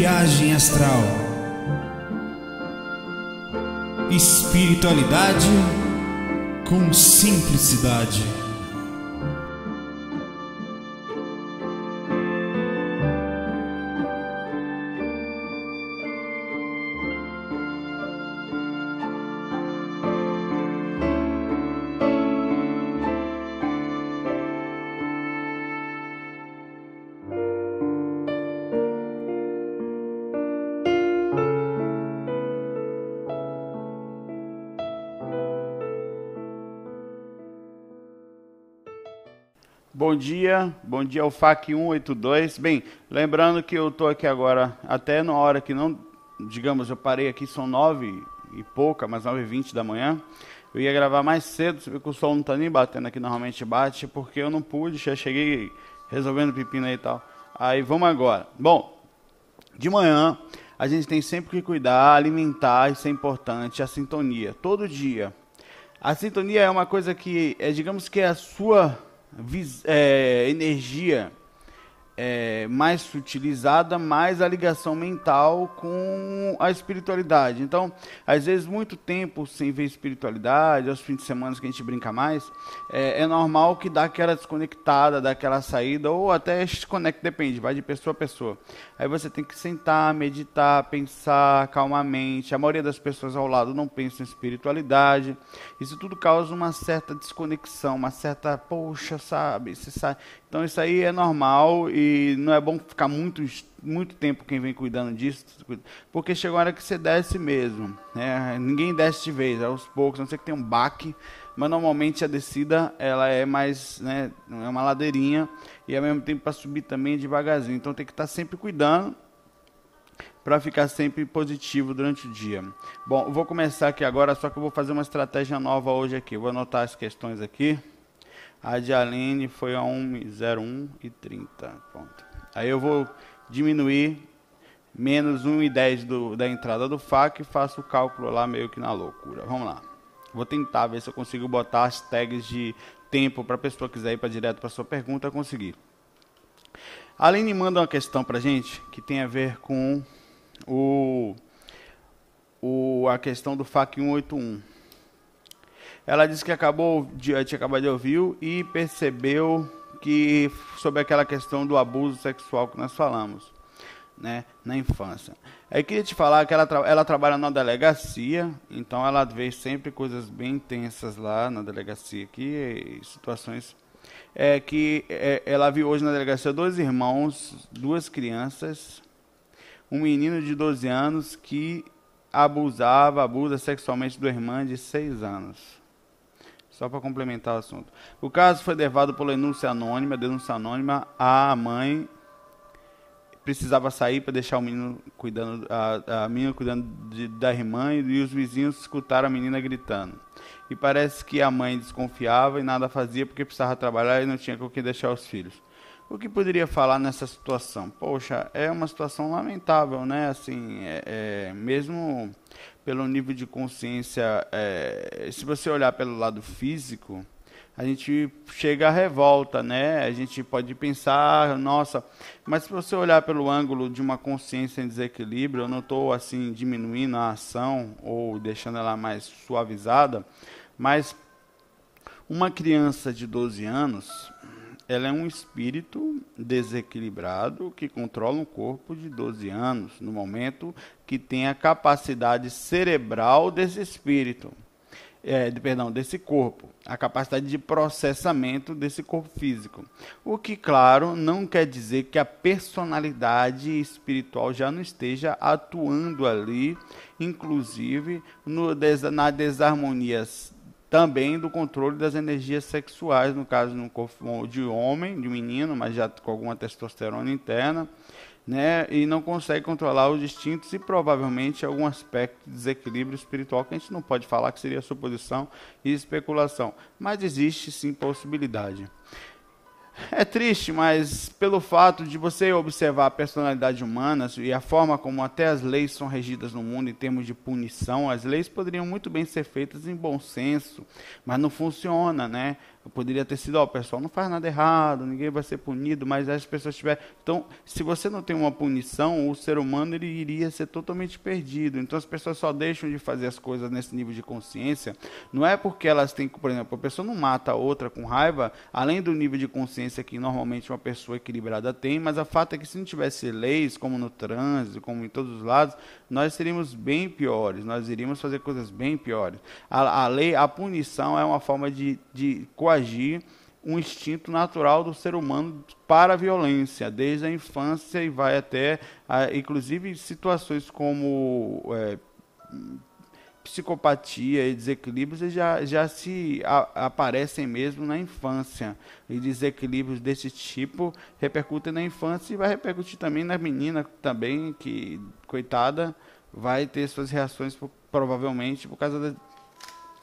Viagem Astral. Espiritualidade com simplicidade. Dia, bom dia ao FAC 182. Bem, lembrando que eu estou aqui agora até na hora que não, digamos, eu parei aqui, são nove e pouca, mas nove e vinte da manhã. Eu ia gravar mais cedo, vê que o sol não está nem batendo aqui, normalmente bate, porque eu não pude, já cheguei resolvendo pepino aí e tal. Aí vamos agora. Bom, de manhã a gente tem sempre que cuidar, alimentar, isso é importante, a sintonia, todo dia. A sintonia é uma coisa que, é, digamos que é a sua energia é, mais sutilizada, mais a ligação mental com a espiritualidade. Então, às vezes, muito tempo sem ver espiritualidade, aos fins de semana que a gente brinca mais, é, é normal que dá aquela desconectada, dá aquela saída, ou até desconecta, depende, vai de pessoa a pessoa. Aí você tem que sentar, meditar, pensar calmamente. A maioria das pessoas ao lado não pensa em espiritualidade. Isso tudo causa uma certa desconexão, uma certa, poxa, sabe? Você sabe. Então isso aí é normal e não é bom ficar muito, muito tempo quem vem cuidando disso, porque chega uma hora que você desce mesmo. Né? Ninguém desce de vez, aos poucos, a não ser que tenha um baque, mas normalmente a descida ela é mais, né, é uma ladeirinha e ao mesmo tempo para subir também devagarzinho. Então tem que estar sempre cuidando para ficar sempre positivo durante o dia. Bom, vou começar aqui agora, só que eu vou fazer uma estratégia nova hoje aqui. vou anotar as questões aqui. A de Aline foi a 1,01 e 30. Ponto. Aí eu vou diminuir menos 1,10 do, da entrada do FAQ e faço o cálculo lá meio que na loucura. Vamos lá. Vou tentar ver se eu consigo botar as tags de tempo para a pessoa que quiser ir para direto para sua pergunta conseguir. A Aline manda uma questão para gente que tem a ver com o, o, a questão do FAQ 181. Ela disse que acabou de, tinha acabado de ouvir e percebeu que sobre aquela questão do abuso sexual que nós falamos, né, na infância. Aí queria te falar que ela, ela trabalha na delegacia, então ela vê sempre coisas bem intensas lá na delegacia aqui, situações é que é, ela viu hoje na delegacia dois irmãos, duas crianças, um menino de 12 anos que abusava, abusa sexualmente do irmão de 6 anos. Só para complementar o assunto. O caso foi levado por denúncia anônima, denúncia anônima, a mãe precisava sair para deixar o menino cuidando, a, a menina cuidando de, da irmã e os vizinhos escutaram a menina gritando. E parece que a mãe desconfiava e nada fazia porque precisava trabalhar e não tinha com quem deixar os filhos. O que poderia falar nessa situação? Poxa, é uma situação lamentável, né? Assim, é, é, mesmo pelo nível de consciência, é, se você olhar pelo lado físico, a gente chega à revolta, né? A gente pode pensar, nossa, mas se você olhar pelo ângulo de uma consciência em desequilíbrio, eu não estou assim diminuindo a ação ou deixando ela mais suavizada, mas uma criança de 12 anos, ela é um espírito desequilibrado que controla um corpo de 12 anos, no momento que tem a capacidade cerebral desse espírito, é, de, perdão, desse corpo, a capacidade de processamento desse corpo físico. O que, claro, não quer dizer que a personalidade espiritual já não esteja atuando ali, inclusive no, na desarmonia também do controle das energias sexuais, no caso no corpo de homem, de menino, mas já com alguma testosterona interna, né, e não consegue controlar os instintos e provavelmente algum aspecto de desequilíbrio espiritual que a gente não pode falar que seria suposição e especulação, mas existe sim possibilidade. É triste, mas pelo fato de você observar a personalidade humana e a forma como até as leis são regidas no mundo em termos de punição, as leis poderiam muito bem ser feitas em bom senso, mas não funciona, né? Poderia ter sido, ó, o pessoal não faz nada errado, ninguém vai ser punido, mas as pessoas tiverem. Então, se você não tem uma punição, o ser humano ele iria ser totalmente perdido. Então, as pessoas só deixam de fazer as coisas nesse nível de consciência. Não é porque elas têm, por exemplo, a pessoa não mata a outra com raiva, além do nível de consciência que normalmente uma pessoa equilibrada tem, mas o fato é que se não tivesse leis, como no trânsito, como em todos os lados, nós seríamos bem piores, nós iríamos fazer coisas bem piores. A, a lei, a punição é uma forma de, de coagir um instinto natural do ser humano para a violência, desde a infância e vai até, a, inclusive, situações como é, psicopatia e desequilíbrios já, já se a, aparecem mesmo na infância. E desequilíbrios desse tipo repercutem na infância e vai repercutir também na menina também, que, coitada, vai ter suas reações provavelmente por causa da,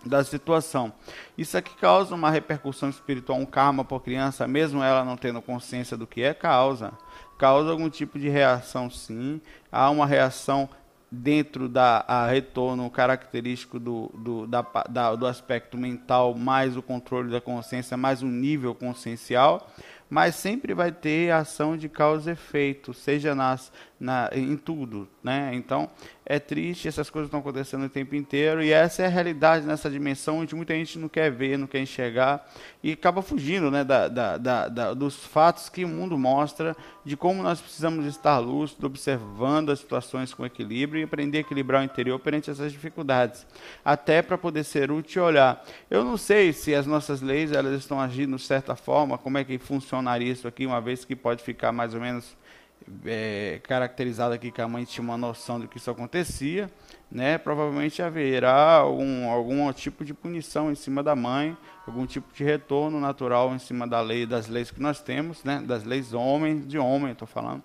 da situação. Isso aqui causa uma repercussão espiritual, um karma para a criança, mesmo ela não tendo consciência do que é, causa. Causa algum tipo de reação, sim. Há uma reação dentro da a retorno característico do, do, da, da, do aspecto mental, mais o controle da consciência, mais um nível consciencial mas sempre vai ter ação de causa e efeito, seja nas, na, em tudo, né? Então é triste, essas coisas estão acontecendo o tempo inteiro e essa é a realidade nessa dimensão onde muita gente não quer ver, não quer enxergar e acaba fugindo, né, da, da, da, dos fatos que o mundo mostra de como nós precisamos estar lúcidos, observando as situações com equilíbrio e aprender a equilibrar o interior perante essas dificuldades, até para poder ser útil e olhar. Eu não sei se as nossas leis elas estão agindo de certa forma, como é que funcionaria isso aqui, uma vez que pode ficar mais ou menos é, caracterizado aqui que a mãe tinha uma noção do que isso acontecia, né, provavelmente haverá algum, algum tipo de punição em cima da mãe, algum tipo de retorno natural em cima da lei, das leis que nós temos, né, das leis homem, de homem, estou falando.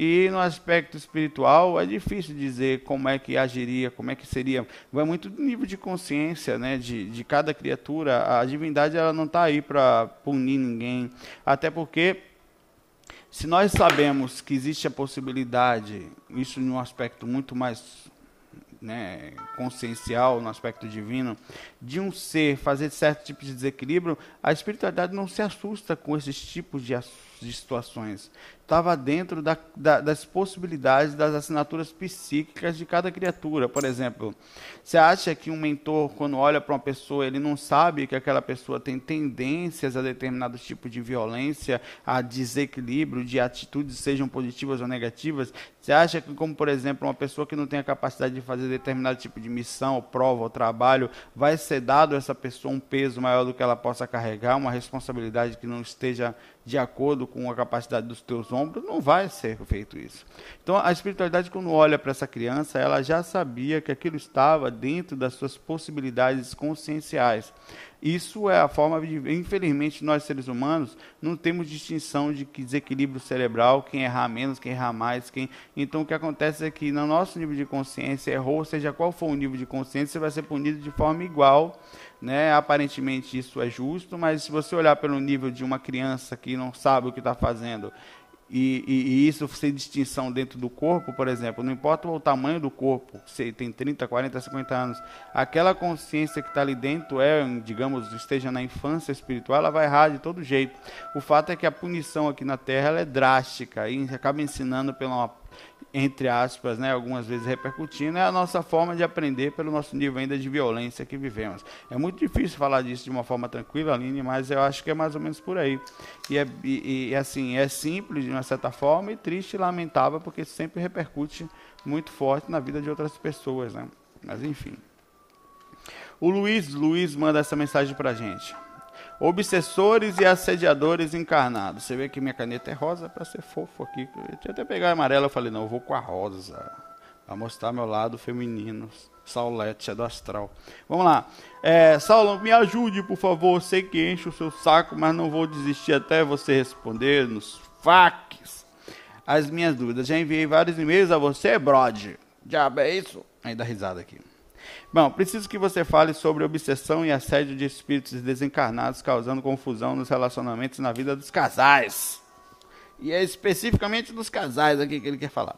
E no aspecto espiritual é difícil dizer como é que agiria, como é que seria. Vai muito do nível de consciência né, de, de cada criatura. A divindade ela não está aí para punir ninguém. Até porque se nós sabemos que existe a possibilidade, isso em um aspecto muito mais né, consciencial, no aspecto divino, de um ser fazer certo tipo de desequilíbrio, a espiritualidade não se assusta com esses tipos de, de situações estava dentro da, da, das possibilidades das assinaturas psíquicas de cada criatura. Por exemplo, você acha que um mentor, quando olha para uma pessoa, ele não sabe que aquela pessoa tem tendências a determinado tipo de violência, a desequilíbrio, de atitudes, sejam positivas ou negativas? Você acha que, como por exemplo, uma pessoa que não tem a capacidade de fazer determinado tipo de missão, ou prova, ou trabalho, vai ser dado a essa pessoa um peso maior do que ela possa carregar, uma responsabilidade que não esteja de acordo com a capacidade dos teus ombros, não vai ser feito isso. Então, a espiritualidade, quando olha para essa criança, ela já sabia que aquilo estava dentro das suas possibilidades conscienciais. Isso é a forma de. Infelizmente, nós seres humanos não temos distinção de desequilíbrio cerebral, quem errar menos, quem errar mais. Quem... Então, o que acontece é que, no nosso nível de consciência, errou, seja qual for o nível de consciência, você vai ser punido de forma igual né? Aparentemente isso é justo, mas se você olhar pelo nível de uma criança que não sabe o que está fazendo e, e, e, isso sem distinção dentro do corpo, por exemplo, não importa o tamanho do corpo, se tem 30, 40, 50 anos, aquela consciência que está ali dentro é, digamos, esteja na infância espiritual, ela vai errar de todo jeito. O fato é que a punição aqui na Terra é drástica e acaba ensinando pela entre aspas, né, algumas vezes repercutindo, é a nossa forma de aprender pelo nosso nível ainda de violência que vivemos. É muito difícil falar disso de uma forma tranquila, Aline, mas eu acho que é mais ou menos por aí. E, é, e, e assim, é simples de uma certa forma e triste e lamentável, porque sempre repercute muito forte na vida de outras pessoas, né? Mas enfim. O Luiz, Luiz manda essa mensagem pra gente obsessores e assediadores encarnados. Você vê que minha caneta é rosa para ser fofo aqui. Eu tinha até pegar a amarela, eu falei, não, eu vou com a rosa. Para mostrar meu lado feminino. Saulete, é do astral. Vamos lá. É, Saulo, me ajude, por favor. Sei que enche o seu saco, mas não vou desistir até você responder nos facs as minhas dúvidas. Já enviei vários e-mails a você, Brod. Diabo, é isso? Dá risada aqui. Bom, preciso que você fale sobre obsessão e assédio de espíritos desencarnados causando confusão nos relacionamentos e na vida dos casais. E é especificamente dos casais aqui que ele quer falar.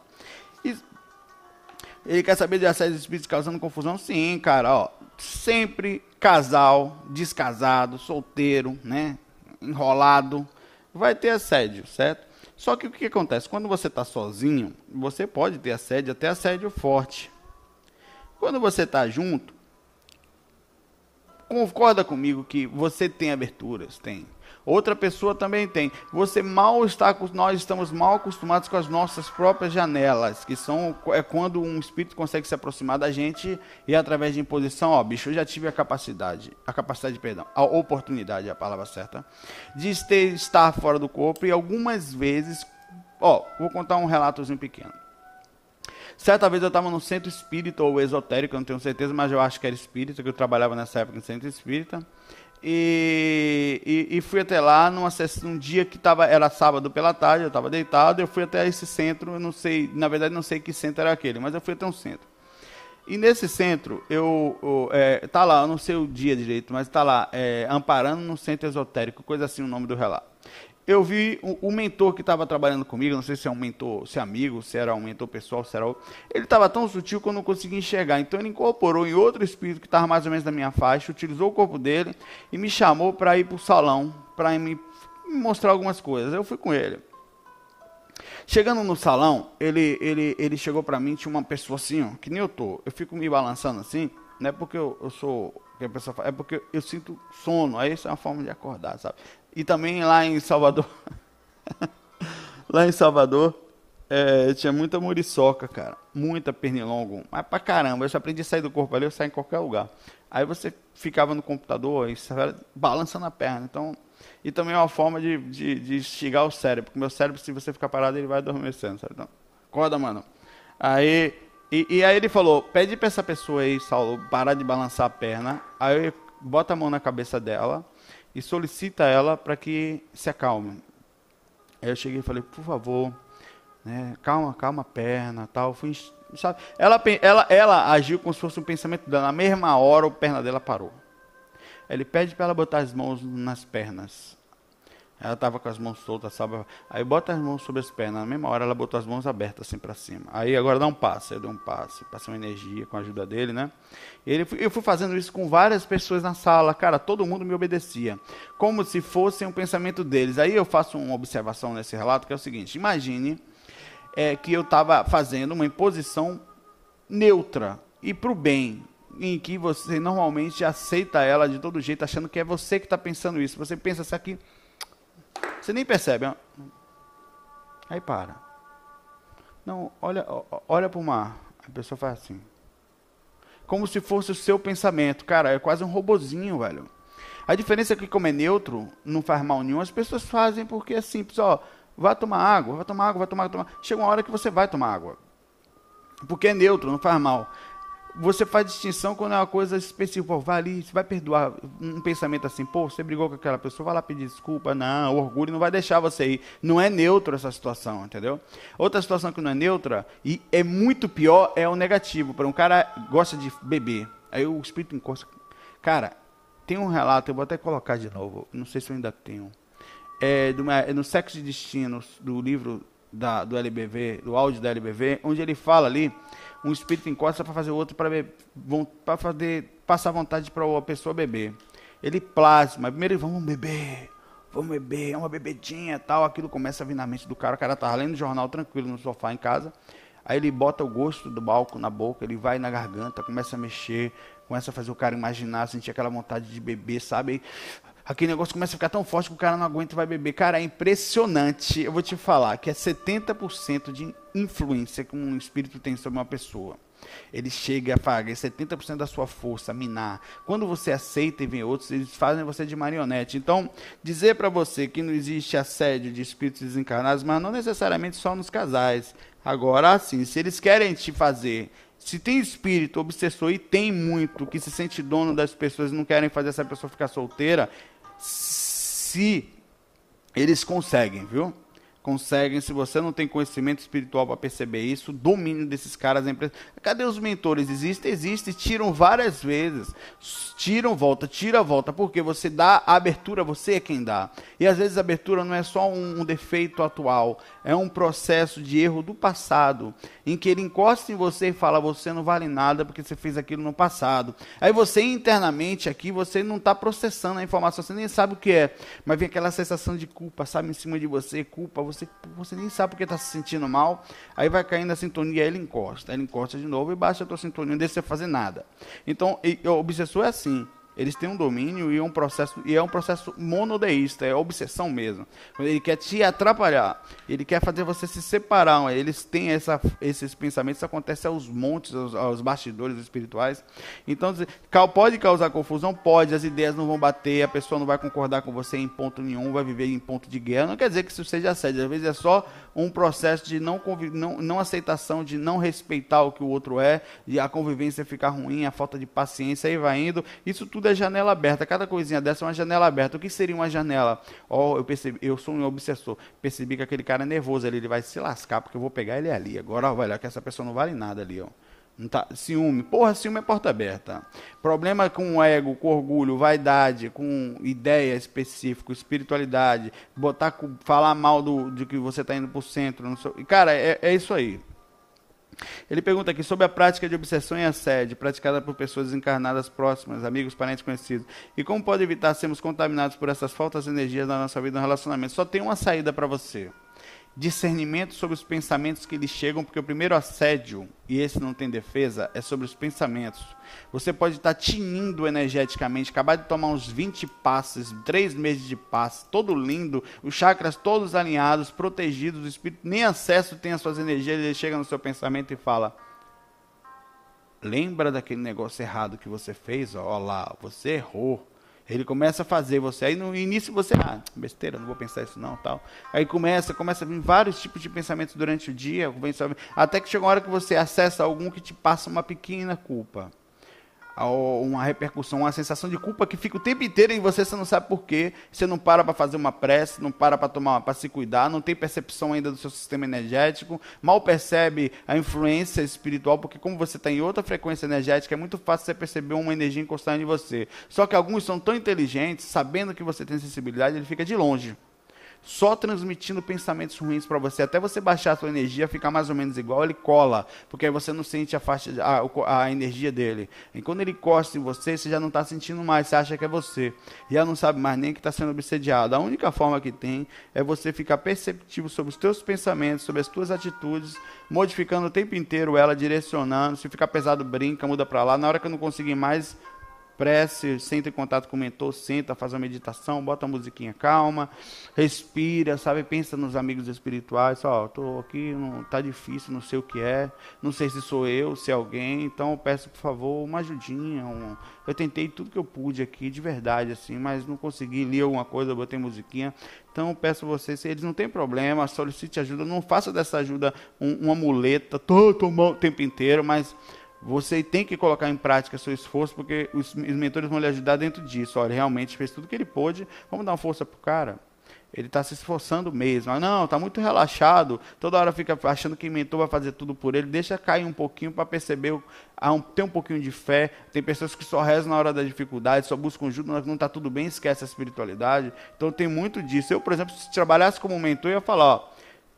Ele quer saber de assédio de espíritos causando confusão? Sim, cara, ó. Sempre casal, descasado, solteiro, né? Enrolado, vai ter assédio, certo? Só que o que acontece? Quando você está sozinho, você pode ter assédio, até assédio forte. Quando você está junto, concorda comigo que você tem aberturas, tem. Outra pessoa também tem. Você mal está, nós estamos mal acostumados com as nossas próprias janelas, que são é quando um espírito consegue se aproximar da gente e através de imposição, ó, bicho, eu já tive a capacidade, a capacidade, perdão, a oportunidade, é a palavra certa, de ter, estar fora do corpo e algumas vezes, ó, vou contar um relatozinho pequeno. Certa vez eu estava no centro espírita ou esotérico, não tenho certeza, mas eu acho que era espírita, que eu trabalhava nessa época no centro espírita. E, e, e, fui até lá numa, num dia que tava, era sábado pela tarde, eu estava deitado, eu fui até esse centro, eu não sei, na verdade não sei que centro era aquele, mas eu fui até um centro. E nesse centro, eu, eu é, tá lá, eu não sei o dia direito, mas está lá, é, amparando no centro esotérico, coisa assim o nome do relato eu vi o, o mentor que estava trabalhando comigo, não sei se é um mentor, se é amigo, se era um mentor pessoal, se era outro. Ele estava tão sutil que eu não conseguia enxergar. Então ele incorporou em outro espírito que estava mais ou menos na minha faixa, utilizou o corpo dele e me chamou para ir para o salão, para me, me mostrar algumas coisas. Eu fui com ele. Chegando no salão, ele, ele, ele chegou para mim, tinha uma pessoa assim, ó, que nem eu tô. Eu fico me balançando assim, não é porque eu, eu sou é porque eu sinto sono, aí isso é uma forma de acordar, sabe? E também lá em Salvador, lá em Salvador, é, tinha muita muriçoca, cara, muita pernilongo, mas pra caramba, eu só aprendi a sair do corpo ali, eu saio em qualquer lugar. Aí você ficava no computador e balançando a perna, então... E também é uma forma de, de, de instigar o cérebro, porque meu cérebro, se você ficar parado, ele vai adormecendo, sabe? Então, acorda, mano. Aí e, e, aí ele falou: pede pra essa pessoa aí, Saulo, parar de balançar a perna. Aí bota a mão na cabeça dela e solicita ela para que se acalme. Aí eu cheguei e falei: por favor, né, calma, calma a perna, tal. Fui, sabe? Ela, ela, ela agiu como se fosse um pensamento dela. Na mesma hora, a perna dela parou. Ele pede para ela botar as mãos nas pernas. Ela estava com as mãos soltas, sabe? Aí bota as mãos sobre as pernas. Na mesma hora ela botou as mãos abertas assim para cima. Aí agora dá um passe. Eu dei um passe. Passei uma energia com a ajuda dele, né? Ele, eu fui fazendo isso com várias pessoas na sala. Cara, todo mundo me obedecia. Como se fosse um pensamento deles. Aí eu faço uma observação nesse relato que é o seguinte. Imagine é, que eu estava fazendo uma imposição neutra e para o bem em que você normalmente aceita ela de todo jeito, achando que é você que está pensando isso. Você pensa isso aqui você nem percebe. Aí para. Não, olha, olha para o mar. A pessoa faz assim. Como se fosse o seu pensamento. Cara, é quase um robozinho, velho. A diferença é que, como é neutro, não faz mal nenhum, as pessoas fazem porque é simples. Ó, vai tomar água, vai tomar água, vai tomar água. Chega uma hora que você vai tomar água. Porque é neutro, não faz mal você faz distinção quando é uma coisa específica. Pô, vai ali, você vai perdoar um pensamento assim, pô, você brigou com aquela pessoa, vai lá pedir desculpa. Não, o orgulho não vai deixar você ir. Não é neutro essa situação, entendeu? Outra situação que não é neutra, e é muito pior, é o negativo. Para um cara gosta de beber, aí o espírito encosta. Cara, tem um relato, eu vou até colocar de novo, não sei se eu ainda tenho. É, é no Sexo de Destinos, do livro da, do LBV, do áudio da LBV, onde ele fala ali um espírito encosta para fazer outro para fazer passar vontade para a pessoa beber. Ele plasma, primeiro vamos beber, vamos beber, é uma bebedinha tal, aquilo começa a vir na mente do cara, o cara tá lendo jornal tranquilo no sofá em casa, aí ele bota o gosto do balco na boca, ele vai na garganta, começa a mexer, começa a fazer o cara imaginar, sentir aquela vontade de beber, sabe? Aquele negócio começa a ficar tão forte que o cara não aguenta e vai beber. Cara, é impressionante. Eu vou te falar que é 70% de influência que um espírito tem sobre uma pessoa. Ele chega a pagar 70% da sua força, minar. Quando você aceita e vem outros, eles fazem você de marionete. Então, dizer para você que não existe assédio de espíritos desencarnados, mas não necessariamente só nos casais. Agora, assim, se eles querem te fazer se tem espírito obsessor e tem muito que se sente dono das pessoas e não querem fazer essa pessoa ficar solteira, se eles conseguem, viu? Conseguem, se você não tem conhecimento espiritual para perceber isso, domínio desses caras é impressionante. Cadê os mentores? Existe, existe, tiram várias vezes. Tiram, volta, tira, volta, porque você dá a abertura, você é quem dá. E às vezes a abertura não é só um, um defeito atual, é um processo de erro do passado, em que ele encosta em você e fala: você não vale nada porque você fez aquilo no passado. Aí você internamente aqui, você não está processando a informação, você nem sabe o que é, mas vem aquela sensação de culpa, sabe, em cima de você, culpa, você, você nem sabe porque está se sentindo mal. Aí vai caindo a sintonia, aí ele encosta, aí ele encosta de novo e baixa a tua sintonia, não deixa você fazer nada. Então, o obsessor é assim. Eles têm um domínio e um processo e é um processo monodeísta, é obsessão mesmo. Ele quer te atrapalhar, ele quer fazer você se separar. Eles têm essa, esses pensamentos, isso acontece aos montes, aos, aos bastidores espirituais. Então, pode causar confusão, pode. As ideias não vão bater, a pessoa não vai concordar com você em ponto nenhum, vai viver em ponto de guerra. Não quer dizer que isso seja assédio. Às vezes é só um processo de não, não, não aceitação, de não respeitar o que o outro é, e a convivência ficar ruim, a falta de paciência, aí vai indo. Isso tudo é janela aberta. Cada coisinha dessa é uma janela aberta. O que seria uma janela? Oh, eu percebi, eu sou um obsessor. Percebi que aquele cara é nervoso ali, ele vai se lascar, porque eu vou pegar ele ali. Agora, olha, que essa pessoa não vale nada ali, ó. Não tá, ciúme. Porra, ciúme é porta aberta. Problema com ego, com orgulho, vaidade, com ideia específica, espiritualidade, botar, falar mal do, de que você está indo para o centro. e cara, é, é isso aí. Ele pergunta aqui sobre a prática de obsessão e assédio praticada por pessoas encarnadas próximas, amigos, parentes conhecidos. E como pode evitar sermos contaminados por essas faltas energias na nossa vida no relacionamento? Só tem uma saída para você discernimento sobre os pensamentos que lhe chegam, porque o primeiro assédio, e esse não tem defesa, é sobre os pensamentos. Você pode estar tinindo energeticamente, acabar de tomar uns 20 passes, 3 meses de passe, todo lindo, os chakras todos alinhados, protegidos, o espírito nem acesso tem às suas energias, ele chega no seu pensamento e fala: Lembra daquele negócio errado que você fez? Ó lá, você errou. Ele começa a fazer você. Aí no início você, ah, besteira, não vou pensar isso não, tal. Aí começa, começa a vir vários tipos de pensamentos durante o dia, até que chega uma hora que você acessa algum que te passa uma pequena culpa uma repercussão, uma sensação de culpa que fica o tempo inteiro em você, você não sabe por quê, você não para para fazer uma prece, não para para tomar, para se cuidar, não tem percepção ainda do seu sistema energético, mal percebe a influência espiritual, porque como você está em outra frequência energética, é muito fácil você perceber uma energia encostando em você. Só que alguns são tão inteligentes, sabendo que você tem sensibilidade, ele fica de longe só transmitindo pensamentos ruins para você, até você baixar a sua energia, ficar mais ou menos igual, ele cola, porque aí você não sente a, faixa, a, a energia dele. E quando ele costa em você, você já não está sentindo mais, você acha que é você. E já não sabe mais nem que está sendo obsediado. A única forma que tem é você ficar perceptivo sobre os teus pensamentos, sobre as tuas atitudes, modificando o tempo inteiro ela, direcionando. Se ficar pesado, brinca, muda para lá. Na hora que eu não conseguir mais prece, senta em contato com o mentor, senta, faz uma meditação, bota a musiquinha calma, respira, sabe, pensa nos amigos espirituais, ó, tô aqui, não tá difícil, não sei o que é, não sei se sou eu, se é alguém, então eu peço por favor uma ajudinha, um... eu tentei tudo que eu pude aqui, de verdade assim, mas não consegui, li alguma coisa, botei musiquinha, então eu peço a vocês, se eles não têm problema, solicite ajuda, não faça dessa ajuda um, uma muleta, tô o tempo inteiro, mas você tem que colocar em prática seu esforço, porque os, mentores vão lhe ajudar dentro disso. Olha, realmente fez tudo que ele pôde, vamos dar uma força pro cara. Ele está se esforçando mesmo. Ah, não, está muito relaxado. Toda hora fica achando que o mentor vai fazer tudo por ele. Deixa cair um pouquinho para perceber, um, ter um pouquinho de fé. Tem pessoas que só rezam na hora da dificuldade, só buscam ajuda, não está tudo bem, esquece a espiritualidade. Então tem muito disso. Eu, por exemplo, se trabalhasse como mentor, ia falar, ó,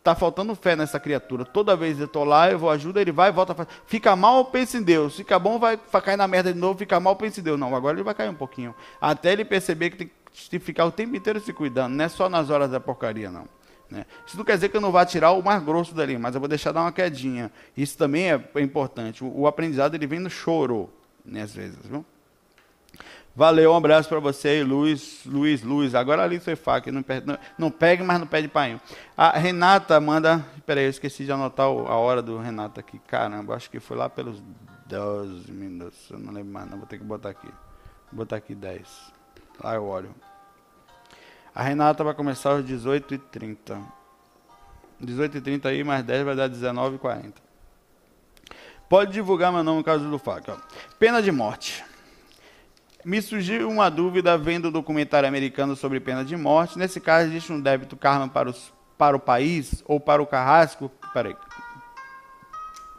Tá faltando fé nessa criatura. Toda vez eu tô lá, eu vou ajuda, ele vai, volta, faz. fica mal, pensa em Deus. Fica bom, vai, cair na merda de novo, fica mal, pensa em Deus. Não, agora ele vai cair um pouquinho. Até ele perceber que tem que ficar o tempo inteiro se cuidando, não é só nas horas da porcaria, não. Né? Isso não quer dizer que eu não vá tirar o mais grosso dali, mas eu vou deixar dar uma quedinha. Isso também é importante. O, o aprendizado ele vem no choro, né, às vezes, viu? Valeu, um abraço para você, Luiz, Luiz, Luiz. Agora ali você faca, não, não, não pegue, mas não pede painho. A Renata manda. Peraí, eu esqueci de anotar a hora do Renata aqui. Caramba, acho que foi lá pelos 12 minutos. Eu não lembro mais, não. Vou ter que botar aqui. Vou botar aqui 10. Lá eu olho. A Renata vai começar às 18h30. 18h30 aí, mais 10 vai dar 19h40. Pode divulgar meu nome no caso do faca. Pena de morte. Me surgiu uma dúvida vendo o documentário americano sobre pena de morte. Nesse caso, existe um débito karma para os para o país ou para o carrasco, peraí,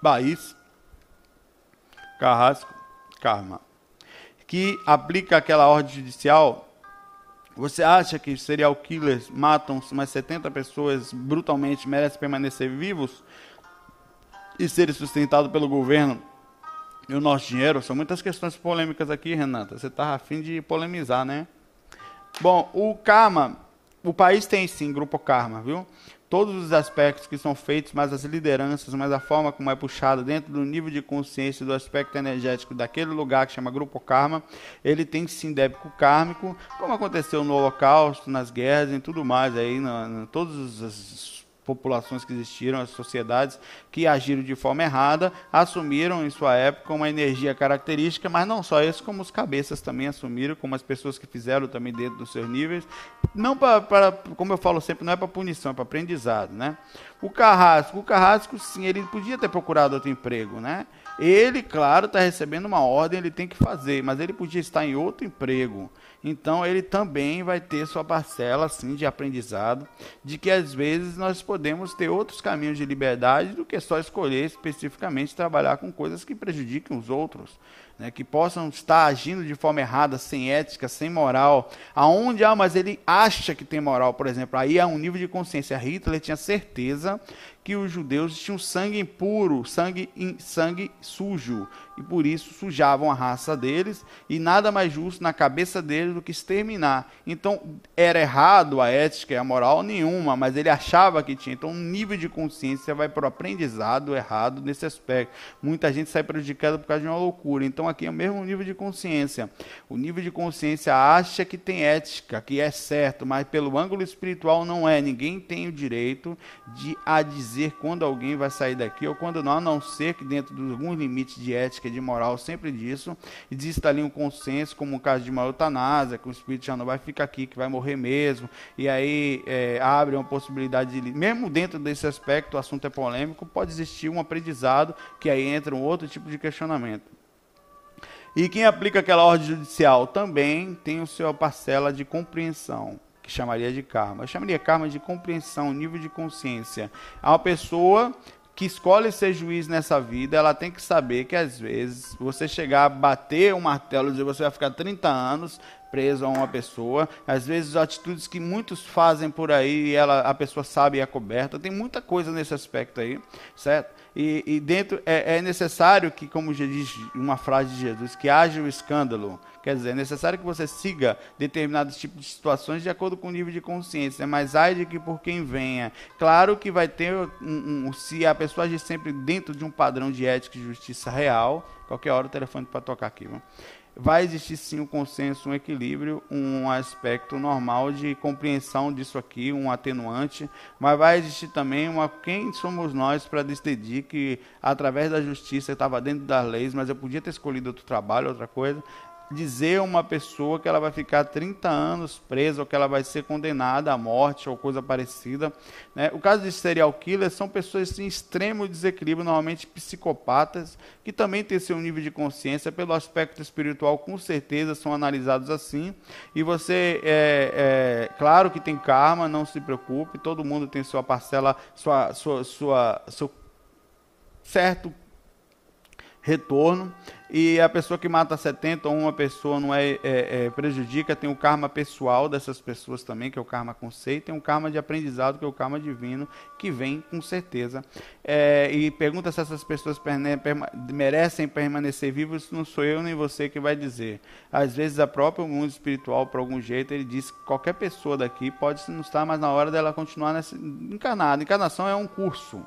país, carrasco, karma, que aplica aquela ordem judicial, você acha que serial killers matam umas 70 pessoas brutalmente, merecem permanecer vivos e serem sustentados pelo governo e o nosso dinheiro? São muitas questões polêmicas aqui, Renata. Você está afim de polemizar, né? Bom, o karma, o país tem sim grupo karma, viu? Todos os aspectos que são feitos, mas as lideranças, mas a forma como é puxado dentro do nível de consciência do aspecto energético daquele lugar que chama grupo karma, ele tem sim débito kármico, como aconteceu no Holocausto, nas guerras e tudo mais aí, na, na todos os populações que existiram, as sociedades que agiram de forma errada, assumiram em sua época uma energia característica, mas não só isso, como os cabeças também assumiram, como as pessoas que fizeram também dentro dos seus níveis. Não para, como eu falo sempre, não é para punição, é para aprendizado, né? O Carrasco, o Carrasco sim, ele podia ter procurado outro emprego, né? Ele, claro, está recebendo uma ordem, ele tem que fazer, mas ele podia estar em outro emprego. Então ele também vai ter sua parcela assim de aprendizado, de que às vezes nós podemos ter outros caminhos de liberdade do que só escolher especificamente trabalhar com coisas que prejudiquem os outros né, que possam estar agindo de forma errada, sem ética, sem moral, aonde, ah, mas ele acha que tem moral, por exemplo, aí há um nível de consciência. Hitler tinha certeza que os judeus tinham sangue impuro, sangue, sangue sujo, e por isso sujavam a raça deles, e nada mais justo na cabeça deles do que exterminar. Então, era errado a ética e a moral nenhuma, mas ele achava que tinha. Então, o nível de consciência vai para o aprendizado errado nesse aspecto. Muita gente sai prejudicada por causa de uma loucura. Então, aqui é o mesmo nível de consciência. O nível de consciência acha que tem ética, que é certo, mas pelo ângulo espiritual não é. Ninguém tem o direito de a dizer quando alguém vai sair daqui ou quando não, a não ser que dentro de alguns limites de ética e de moral, sempre disso. Existe ali um consenso, como o caso de uma eutanásia, que o espírito já não vai ficar aqui, que vai morrer mesmo. E aí é, abre uma possibilidade de. Mesmo dentro desse aspecto, o assunto é polêmico, pode existir um aprendizado que aí entra um outro tipo de questionamento. E quem aplica aquela ordem judicial também tem o seu parcela de compreensão, que chamaria de karma. Eu chamaria karma de compreensão, nível de consciência. É uma pessoa que escolhe ser juiz nessa vida, ela tem que saber que às vezes você chegar a bater um martelo e você vai ficar 30 anos preso a uma pessoa, às vezes atitudes que muitos fazem por aí, ela, a pessoa sabe e é coberta, tem muita coisa nesse aspecto aí, certo? E, e dentro é, é, necessário que, como diz uma frase de Jesus, que haja o escândalo. Quer dizer, é necessário que você siga determinados tipos de situações de acordo com o nível de consciência, mas ai de que por quem venha. Claro que vai ter, um, um, se a pessoa agir sempre dentro de um padrão de ética e justiça real, qualquer hora o telefone para tocar aqui. Viu? vai existir sim um consenso, um equilíbrio, um aspecto normal de compreensão disso aqui, um atenuante, mas vai existir também uma quem somos nós para decidir que através da justiça estava dentro das leis, mas eu podia ter escolhido outro trabalho, outra coisa dizer a uma pessoa que ela vai ficar 30 anos presa ou que ela vai ser condenada à morte ou coisa parecida. Né? O caso de serial killers são pessoas em extremo desequilíbrio, normalmente psicopatas, que também têm seu nível de consciência pelo aspecto espiritual, com certeza são analisados assim. E você, é, é claro que tem karma, não se preocupe, todo mundo tem sua parcela, sua, sua, sua seu certo retorno. E a pessoa que mata 70 ou uma pessoa não é, é, é, prejudica, tem o karma pessoal dessas pessoas também, que é o karma conceito, tem um karma de aprendizado, que é o karma divino, que vem com certeza. É, e pergunta se essas pessoas merecem permanecer vivos, não sou eu nem você que vai dizer. Às vezes, a própria mundo espiritual, por algum jeito, ele diz que qualquer pessoa daqui pode não estar mais na hora dela continuar nessa, encarnada. Encarnação é um curso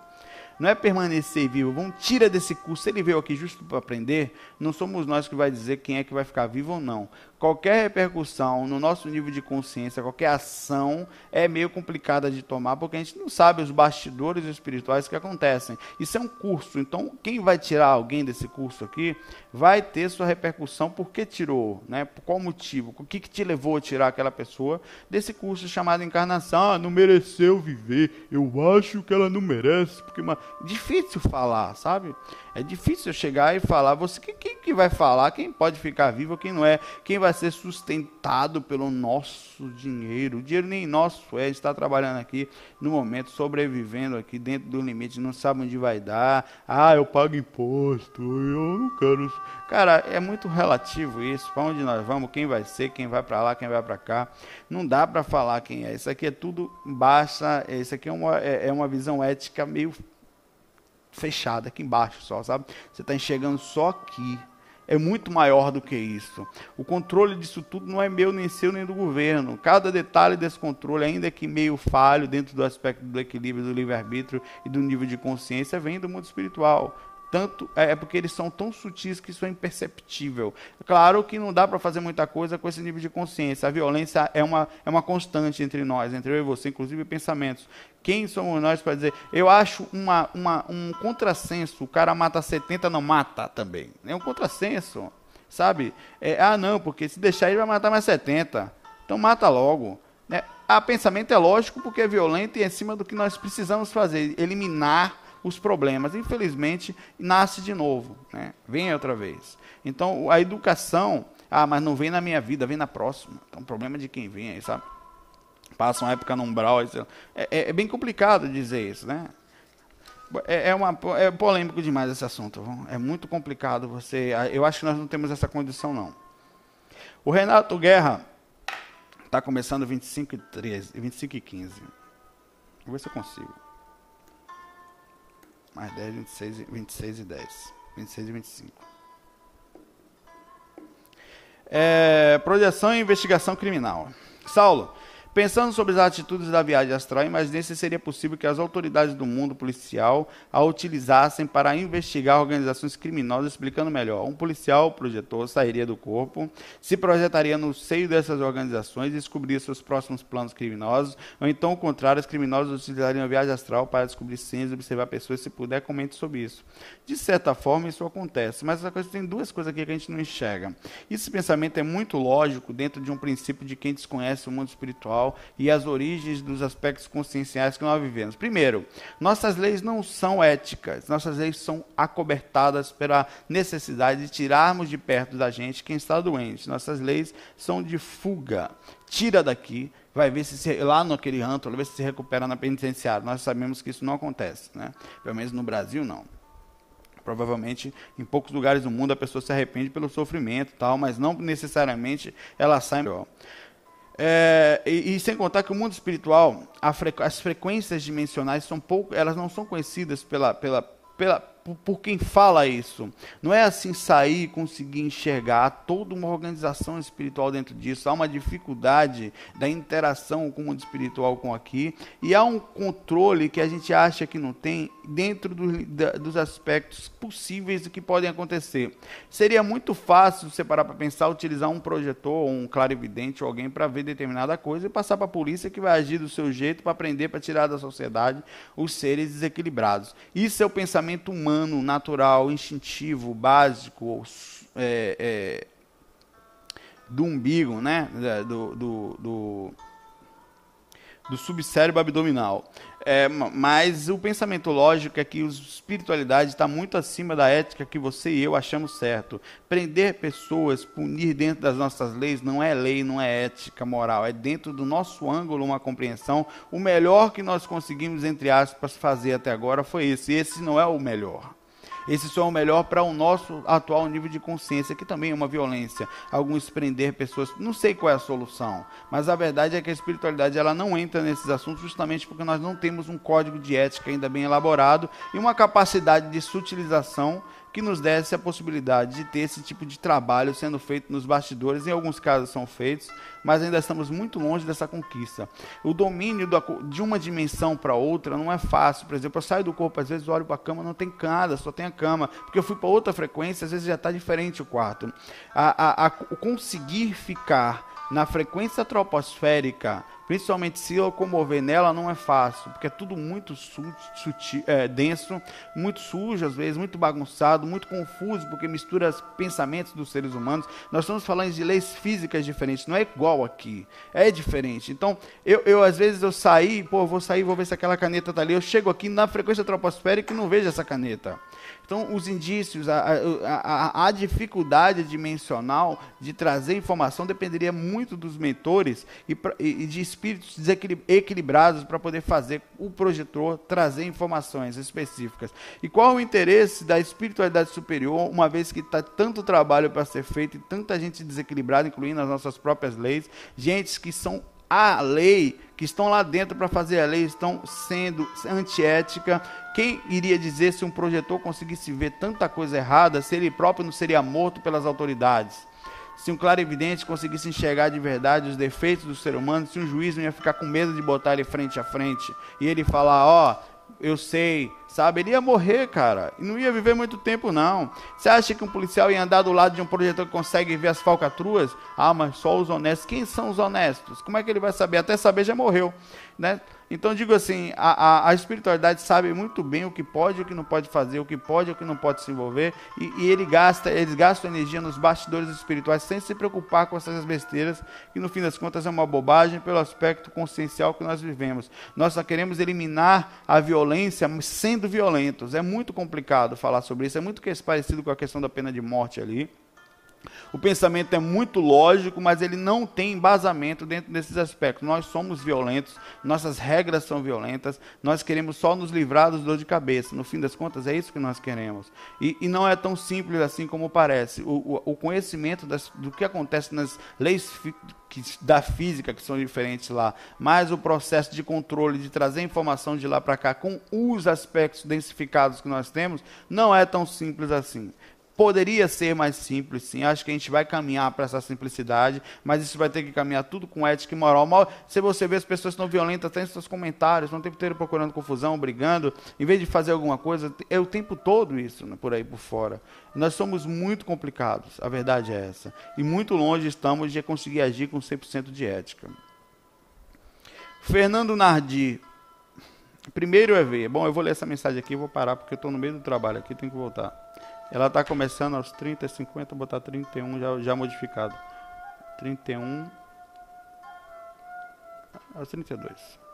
não é permanecer vivo. Vamos tira desse curso. ele veio aqui justo para aprender, não somos nós que vai dizer quem é que vai ficar vivo ou não qualquer repercussão no nosso nível de consciência, qualquer ação é meio complicada de tomar, porque a gente não sabe os bastidores espirituais que acontecem. Isso é um curso, então quem vai tirar alguém desse curso aqui vai ter sua repercussão por que tirou, né? Por qual motivo? O que, que te levou a tirar aquela pessoa desse curso chamado encarnação? Ah, não mereceu viver. Eu acho que ela não merece, porque uma... difícil falar, sabe? É difícil chegar e falar, você quem, que vai falar quem pode ficar vivo, quem não é, quem vai ser sustentado pelo nosso dinheiro. O dinheiro nem nosso é, está trabalhando aqui no momento, sobrevivendo aqui dentro do limite, não sabe onde vai dar. Ah, eu pago imposto, eu não quero. Cara, é muito relativo isso. Para onde nós vamos, quem vai ser, quem vai para lá, quem vai para cá. Não dá para falar quem é. Isso aqui é tudo baixa. Isso aqui é uma, é, é uma visão ética meio fechada aqui embaixo só, sabe? Você está enxergando só aqui é muito maior do que isso. O controle disso tudo não é meu, nem seu, nem do governo. Cada detalhe desse controle, ainda que meio falho dentro do aspecto do equilíbrio, do livre-arbítrio e do nível de consciência, vem do mundo espiritual tanto é, é porque eles são tão sutis que isso é imperceptível. Claro que não dá para fazer muita coisa com esse nível de consciência. A violência é uma, é uma constante entre nós, entre eu e você, inclusive pensamentos. Quem somos nós para dizer? Eu acho uma, uma, um contrassenso. O cara mata 70, não mata também. É um contrassenso, sabe? É, ah, não, porque se deixar ele vai matar mais 70. Então mata logo. Né? Ah, pensamento é lógico porque é violento e é em cima do que nós precisamos fazer, eliminar os problemas. Infelizmente, nasce de novo, né? vem outra vez. Então, a educação, ah, mas não vem na minha vida, vem na próxima. Então, problema de quem vem aí, sabe? Passa uma época no umbral. É, é, é bem complicado dizer isso, né? É, é, uma, é polêmico demais esse assunto. É muito complicado você. Eu acho que nós não temos essa condição, não. O Renato Guerra está começando 25 e 13, 25 e 15. Vou ver se eu consigo. Mais 10, 26, 26 e 10. 26 e 25. É, projeção e investigação criminal. Saulo, Pensando sobre as atitudes da viagem astral, imaginei se seria possível que as autoridades do mundo policial a utilizassem para investigar organizações criminosas, explicando melhor. Um policial projetor sairia do corpo, se projetaria no seio dessas organizações e descobriria seus próximos planos criminosos, ou então, ao contrário, os criminosos utilizariam a viagem astral para descobrir cenas, observar pessoas, se puder, comente sobre isso. De certa forma, isso acontece, mas essa coisa tem duas coisas aqui que a gente não enxerga. Esse pensamento é muito lógico dentro de um princípio de quem desconhece o mundo espiritual e as origens dos aspectos conscienciais que nós vivemos. Primeiro, nossas leis não são éticas, nossas leis são acobertadas pela necessidade de tirarmos de perto da gente quem está doente. Nossas leis são de fuga. Tira daqui, vai ver se, se lá naquele ranto, vai ver se se recupera na penitenciária. Nós sabemos que isso não acontece, né? Pelo menos no Brasil não. Provavelmente em poucos lugares do mundo a pessoa se arrepende pelo sofrimento, tal, mas não necessariamente ela sai melhor. É, e, e, sem contar que o mundo espiritual, frequ as frequências dimensionais são pouco, elas não são conhecidas pela, pela, pela, por, quem fala isso. Não é assim sair e conseguir enxergar. Há toda uma organização espiritual dentro disso. Há uma dificuldade da interação com o mundo espiritual com aqui. E há um controle que a gente acha que não tem dentro do, da, dos aspectos possíveis que podem acontecer. Seria muito fácil você parar para pensar, utilizar um projetor, um clarividente ou alguém para ver determinada coisa e passar para a polícia que vai agir do seu jeito para aprender, para tirar da sociedade os seres desequilibrados. Isso é o pensamento humano humano, natural, instintivo, básico, é, é, do umbigo, né? do, do, do, do subcérebro abdominal. É, mas o pensamento lógico é que a espiritualidade está muito acima da ética que você e eu achamos certo. Prender pessoas, punir dentro das nossas leis, não é lei, não é ética moral. É dentro do nosso ângulo uma compreensão. O melhor que nós conseguimos, entre aspas, fazer até agora foi esse. Esse não é o melhor. Esse só é o melhor para o nosso atual nível de consciência, que também é uma violência. Alguns prender pessoas, não sei qual é a solução, mas a verdade é que a espiritualidade ela não entra nesses assuntos justamente porque nós não temos um código de ética ainda bem elaborado e uma capacidade de sutilização que nos desse a possibilidade de ter esse tipo de trabalho sendo feito nos bastidores. Em alguns casos são feitos, mas ainda estamos muito longe dessa conquista. O domínio de uma dimensão para outra não é fácil. Por exemplo, eu saio do corpo, às vezes olho para a cama, não tem nada, só tem a cama. Porque eu fui para outra frequência, às vezes já está diferente o quarto. A, a, a, conseguir ficar na frequência troposférica principalmente se locomover nela, não é fácil, porque é tudo muito sutil, é, denso, muito sujo às vezes, muito bagunçado, muito confuso, porque mistura os pensamentos dos seres humanos. Nós estamos falando de leis físicas diferentes, não é igual aqui, é diferente. Então, eu, eu às vezes eu saí, pô, vou sair, vou ver se aquela caneta está ali, eu chego aqui na frequência troposférica e não vejo essa caneta. Então, os indícios, a, a, a, dificuldade dimensional de trazer informação dependeria muito dos mentores e, e de espíritos equilibrados para poder fazer o projetor trazer informações específicas. E qual o interesse da espiritualidade superior, uma vez que está tanto trabalho para ser feito e tanta gente desequilibrada, incluindo as nossas próprias leis, gente que são a lei, que estão lá dentro para fazer a lei, estão sendo antiética. Quem iria dizer se um projetor conseguisse ver tanta coisa errada, se ele próprio não seria morto pelas autoridades? Se um claro evidente conseguisse enxergar de verdade os defeitos do ser humano, se um juiz não ia ficar com medo de botar ele frente a frente e ele falar: Ó, oh, eu sei, sabe? Ele ia morrer, cara. E não ia viver muito tempo, não. Você acha que um policial ia andar do lado de um projetor que consegue ver as falcatruas? Ah, mas só os honestos. Quem são os honestos? Como é que ele vai saber? Até saber já morreu, né? Então digo assim, a, a, a, espiritualidade sabe muito bem o que pode e o que não pode fazer, o que pode e o que não pode se envolver, e, e, ele gasta, eles gastam energia nos bastidores espirituais sem se preocupar com essas besteiras, que no fim das contas é uma bobagem pelo aspecto consciencial que nós vivemos. Nós só queremos eliminar a violência sendo violentos. É muito complicado falar sobre isso, é muito parecido com a questão da pena de morte ali. O pensamento é muito lógico, mas ele não tem embasamento dentro desses aspectos. Nós somos violentos, nossas regras são violentas, nós queremos só nos livrar dos dor de cabeça. No fim das contas, é isso que nós queremos. E, e não é tão simples assim como parece. O, o, o conhecimento das, do que acontece nas leis que, da física, que são diferentes lá, mas o processo de controle, de trazer informação de lá para cá, com os aspectos densificados que nós temos, não é tão simples assim. Poderia ser mais simples, sim. Acho que a gente vai caminhar para essa simplicidade, mas isso vai ter que caminhar tudo com ética e moral. Se você vê as pessoas estão violentas, tem seus comentários, estão o tempo inteiro procurando confusão, brigando, em vez de fazer alguma coisa, é o tempo todo isso né, por aí por fora. Nós somos muito complicados, a verdade é essa. E muito longe estamos de conseguir agir com 100% de ética. Fernando Nardi. Primeiro é ver. Bom, eu vou ler essa mensagem aqui, vou parar porque eu estou no meio do trabalho aqui, tenho que voltar. Ela está começando aos 30, 50, vou botar 31 já, já modificado. 31 aos 32.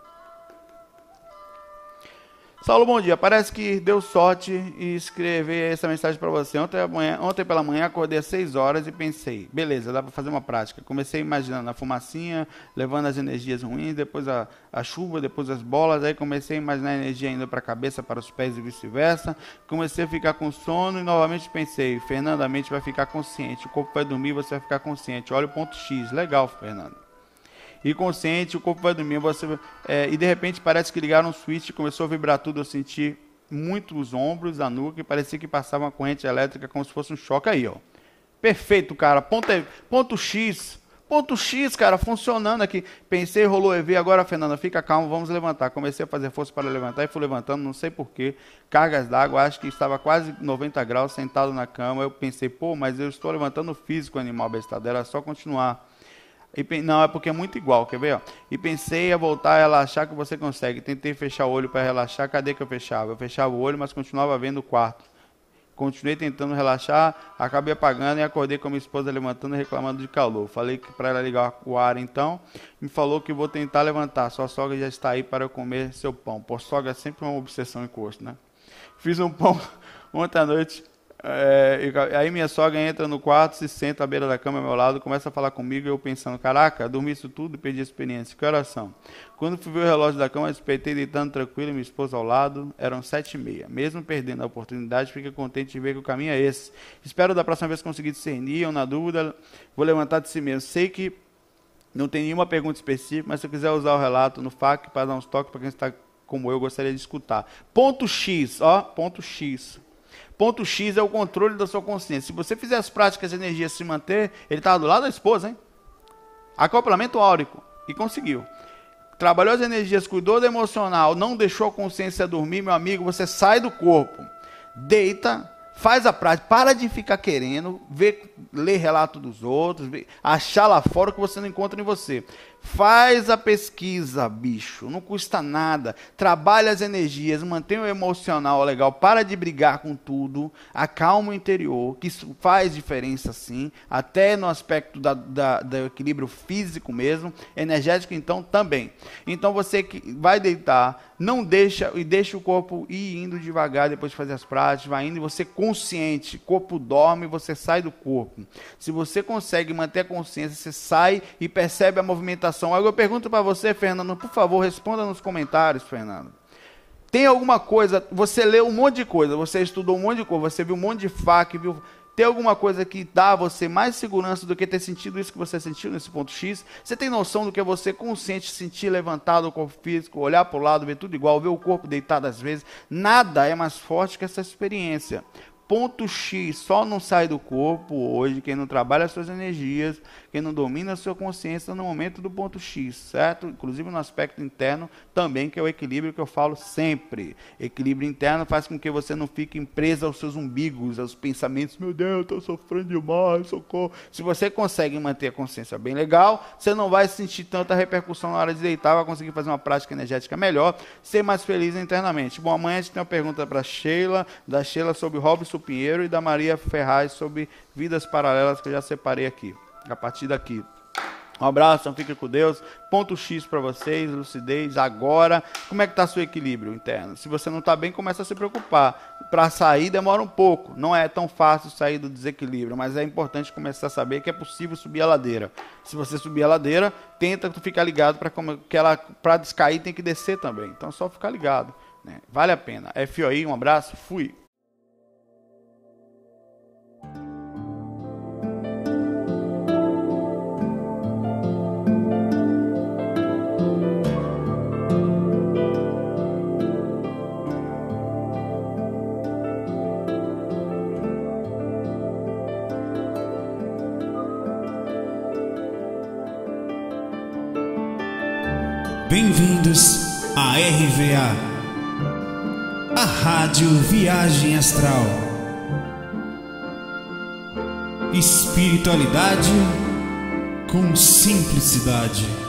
Saulo, bom dia. Parece que deu sorte e escrever essa mensagem para você. Ontem, manhã, ontem pela manhã acordei às 6 horas e pensei, beleza, dá para fazer uma prática. Comecei imaginando a fumacinha, levando as energias ruins, depois a, a chuva, depois as bolas. Aí comecei a imaginar a energia indo para a cabeça, para os pés e vice-versa. Comecei a ficar com sono e novamente pensei, Fernanda, a mente vai ficar consciente. O corpo vai dormir, você vai ficar consciente. Olha o ponto X. Legal, Fernanda e consciente, o corpo vai dormir, você, é, e de repente parece que ligaram um switch, começou a vibrar tudo, eu senti muito os ombros, a nuca, e parecia que passava uma corrente elétrica como se fosse um choque aí, ó. Perfeito, cara. Ponto, ponto X. Ponto X, cara, funcionando aqui. Pensei, rolou EV, agora, Fernanda, fica calmo, vamos levantar. Comecei a fazer força para levantar e fui levantando, não sei porquê. Cargas d'água, acho que estava quase 90 graus, sentado na cama. Eu pensei, pô, mas eu estou levantando o físico animal bestado, era só continuar. E, não, é porque é muito igual, quer ver? Ó? E pensei a voltar a relaxar que você consegue. Tentei fechar o olho para relaxar, cadê que eu fechava? Eu fechava o olho, mas continuava vendo o quarto. Continuei tentando relaxar, acabei apagando e acordei com a minha esposa levantando e reclamando de calor. Falei que para ela ligar o ar então, me falou que vou tentar levantar. Sua sogra já está aí para eu comer seu pão. Por sogra é sempre uma obsessão em custo, né? Fiz um pão ontem à noite é, aí minha sogra entra no quarto, se senta à beira da cama ao meu lado, começa a falar comigo e eu pensando, caraca, dormi isso tudo e perdi a experiência. Que oração. Quando fui ver o relógio da cama, despertei deitando tranquilo, minha esposa ao lado, eram sete e meia. Mesmo perdendo a oportunidade, fico contente de ver que o caminho é esse. Espero da próxima vez conseguir discernir, ou na dúvida, vou levantar de si mesmo. Sei que não tem nenhuma pergunta específica, mas se eu quiser usar o relato no FAQ para dar uns toques para quem está como eu, gostaria de escutar. Ponto X, ó, ponto X. Ponto X é o controle da sua consciência. Se você fizer as práticas de energia se manter, ele está do lado da esposa, hein? Acoplamento áurico. E conseguiu. Trabalhou as energias, cuidou do emocional, não deixou a consciência dormir, meu amigo, você sai do corpo. Deita, faz a prática, para de ficar querendo ver, ler relato dos outros, ver, achar lá fora o que você não encontra em você. Faz a pesquisa, bicho. Não custa nada. Trabalha as energias, mantém o emocional legal. Para de brigar com tudo. Acalma o interior, que isso faz diferença sim. Até no aspecto da, da, do equilíbrio físico mesmo. Energético, então, também. Então você que vai deitar, não deixa e deixa o corpo ir indo devagar depois de fazer as práticas, vai indo e você consciente, corpo dorme, você sai do corpo. Se você consegue manter a consciência, você sai e percebe a movimentação. Agora eu pergunto para você, Fernando, por favor, responda nos comentários, Fernando. Tem alguma coisa, você leu um monte de coisa, você estudou um monte de coisa, você viu um monte de fac, viu tem alguma coisa que dá a você mais segurança do que ter sentido isso que você sentiu nesse ponto X? Você tem noção do que você consciente sentir levantado o corpo físico, olhar para o lado, ver tudo igual, ver o corpo deitado às vezes? Nada é mais forte que essa experiência ponto X só não sai do corpo hoje quem não trabalha as suas energias, quem não domina a sua consciência no momento do ponto X, certo? Inclusive no aspecto interno também, que é o equilíbrio que eu falo sempre. Equilíbrio interno faz com que você não fique preso aos seus umbigos, aos pensamentos, meu Deus, eu estou sofrendo demais, socorro. Se você consegue manter a consciência bem legal, você não vai sentir tanta repercussão na hora de deitar, vai conseguir fazer uma prática energética melhor, ser mais feliz internamente. Bom, amanhã a gente tem uma pergunta para Sheila, da Sheila sobre Robson Pinheiro e da Maria Ferraz sobre vidas paralelas que eu já separei aqui. A partir daqui. Um abraço, fique com Deus. Ponto X para vocês, lucidez agora. Como é que está seu equilíbrio interno? Se você não está bem, começa a se preocupar. Para sair demora um pouco. Não é tão fácil sair do desequilíbrio, mas é importante começar a saber que é possível subir a ladeira. Se você subir a ladeira, tenta ficar ligado para que ela para descair tem que descer também. Então é só ficar ligado. Né? Vale a pena. FOI, um abraço, fui. Viagem Astral. Espiritualidade com simplicidade.